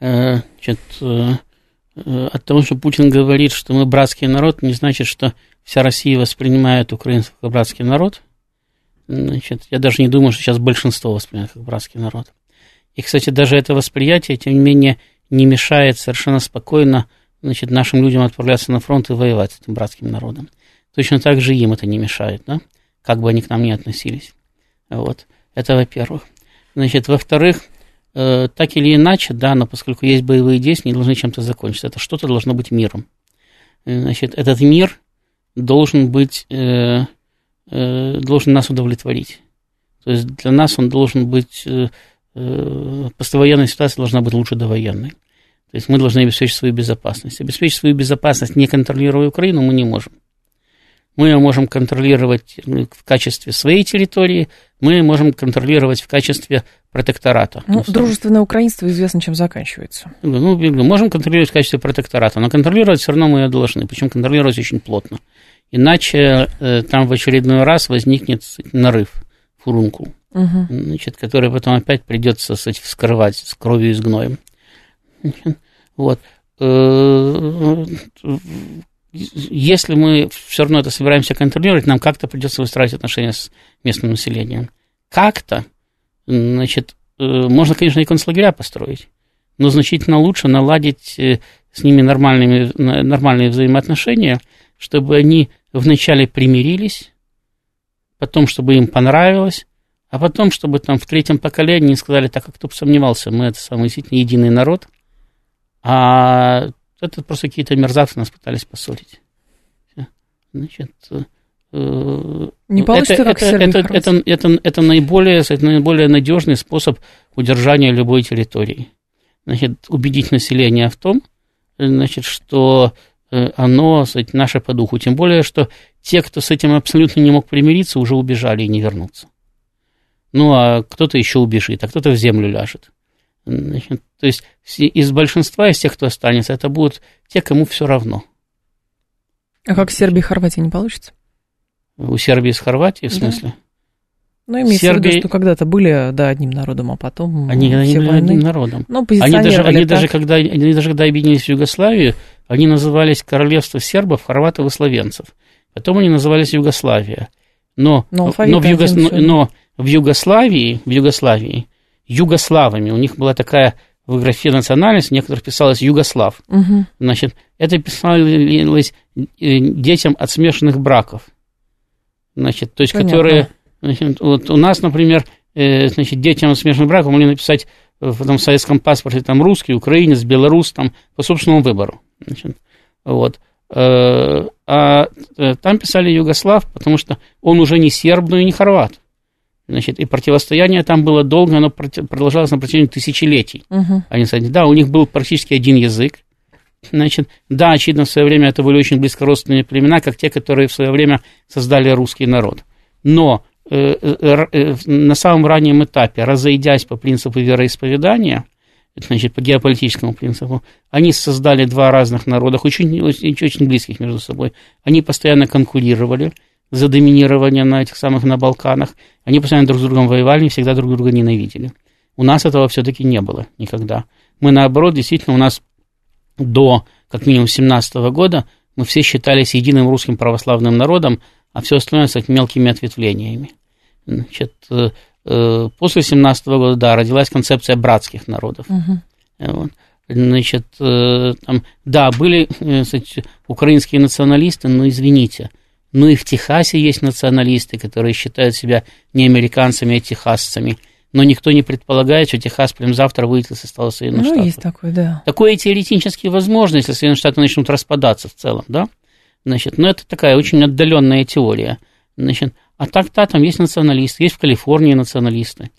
B: э, значит, э, э, от того, что Путин говорит, что мы братский народ, не значит, что вся Россия воспринимает украинцев как братский народ – Значит, я даже не думаю, что сейчас большинство воспринимает как братский народ. И, кстати, даже это восприятие, тем не менее, не мешает совершенно спокойно значит, нашим людям отправляться на фронт и воевать с этим братским народом. Точно так же им это не мешает, да? как бы они к нам ни относились. Вот. Это во-первых. Значит, во-вторых, э, так или иначе, да, но поскольку есть боевые действия, они должны чем-то закончиться. Это что-то должно быть миром. Значит, этот мир должен быть, э, должен нас удовлетворить. То есть для нас он должен быть, э, э, послевоенная ситуация должна быть лучше довоенной. То есть мы должны обеспечить свою безопасность. Обеспечить свою безопасность, не контролируя Украину, мы не можем. Мы ее можем контролировать в качестве своей территории, мы можем контролировать в качестве протектората.
A: Ну, дружественное украинство известно, чем заканчивается.
B: Ну, можем контролировать в качестве протектората, но контролировать все равно мы ее должны, причем контролировать очень плотно. Иначе э, там в очередной раз возникнет нарыв, фурункул, угу. значит, который потом опять придется кстати, вскрывать с кровью и с гноем. Вот. Э, если мы все равно это собираемся контролировать, нам как-то придется выстраивать отношения с местным населением. Как-то, значит, э, можно, конечно, и концлагеря построить, но значительно лучше наладить э, с ними нормальными, нормальные взаимоотношения, чтобы они вначале примирились, потом, чтобы им понравилось, а потом, чтобы там в третьем поколении сказали, так как кто бы сомневался, мы это самый действительно единый народ, а это просто какие-то мерзавцы нас пытались поссорить. Значит,
A: э, не получится,
B: это, как это, это, это, это, это, это наиболее, это наиболее надежный способ удержания любой территории. Значит, убедить население в том, значит, что э, оно кстати, наше по духу. Тем более, что те, кто с этим абсолютно не мог примириться, уже убежали и не вернутся. Ну, а кто-то еще убежит, а кто-то в землю ляжет. Значит, то есть из большинства, из тех, кто останется, это будут те, кому все равно.
A: А как с Сербией и Хорватией не получится?
B: У Сербии с Хорватией, в смысле?
A: Ну, имеется Сербия... в виду, что когда-то были, да, одним народом, а потом
B: Они когда не были войны... одним народом.
A: Ну,
B: они даже, они, даже, когда, они даже когда объединились в Югославию, они назывались Королевство сербов, хорватов и словенцев. Потом они назывались Югославия. Но, но, но, в, Юго... но, но в Югославии, в Югославии югославами. У них была такая в графе национальность, у некоторых писалось Югослав. Угу. Значит, это писалось э, детям от смешанных браков. Значит, то есть, Понятно. которые... Значит, вот у нас, например, э, значит, детям от смешанных браков могли написать в этом советском паспорте там русский, украинец, белорус, там, по собственному выбору. Значит, вот. Э, а там писали Югослав, потому что он уже не серб, но и не хорват. Значит, и противостояние там было долго, оно продолжалось на протяжении тысячелетий. Угу. Они, кстати, да, у них был практически один язык. Значит, да, очевидно, в свое время это были очень близкородственные племена, как те, которые в свое время создали русский народ. Но э, э, э, на самом раннем этапе, разойдясь по принципу вероисповедания, значит, по геополитическому принципу, они создали два разных народа, очень, очень, очень близких между собой. Они постоянно конкурировали, за доминирование на этих самых на Балканах. Они постоянно друг с другом воевали и всегда друг друга ненавидели. У нас этого все-таки не было никогда. Мы наоборот, действительно, у нас до как минимум 17 года мы все считались единым русским православным народом, а все остальное, кстати, мелкими ответвлениями. Значит, э, э, после 17 года, да, родилась концепция братских народов. Угу. Вот. Значит, там, да, были кстати, украинские националисты, но извините – ну и в Техасе есть националисты, которые считают себя не американцами, а техасцами. Но никто не предполагает, что Техас прям завтра выйдет из состава Соединенных
A: ну,
B: Штатов.
A: Ну, есть такое, да.
B: Такое теоретически возможно, если Соединенные Штаты начнут распадаться в целом, да? Значит, но это такая очень отдаленная теория. Значит, а так-то там есть националисты, есть в Калифорнии националисты.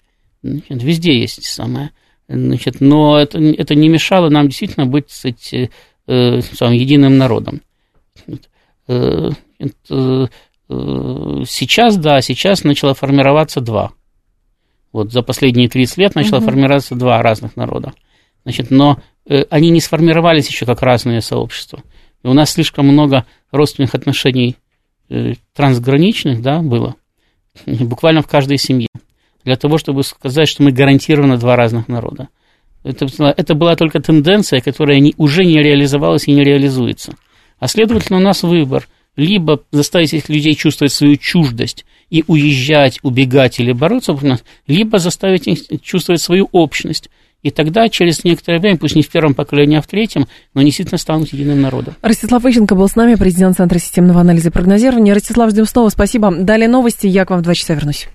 B: Значит, везде есть самое. Значит, но это, это не мешало нам действительно быть кстати, э, самым единым народом. Э, это, э, сейчас, да, сейчас начало формироваться два. Вот за последние 30 лет начало угу. формироваться два разных народа. Значит, но э, они не сформировались еще как разные сообщества. У нас слишком много родственных отношений трансграничных, да, было. Буквально в каждой семье. Для того, чтобы сказать, что мы гарантированно два разных народа. Это, это была только тенденция, которая не, уже не реализовалась и не реализуется. А следовательно, у нас выбор. Либо заставить этих людей чувствовать свою чуждость и уезжать, убегать или бороться, либо заставить их чувствовать свою общность. И тогда, через некоторое время, пусть не в первом поколении, а в третьем, но они действительно станут единым народом.
A: Ростислав Ищенко был с нами, президент Центра системного анализа и прогнозирования. Ростислав, ждем снова, спасибо. Далее новости, я к вам в два часа вернусь.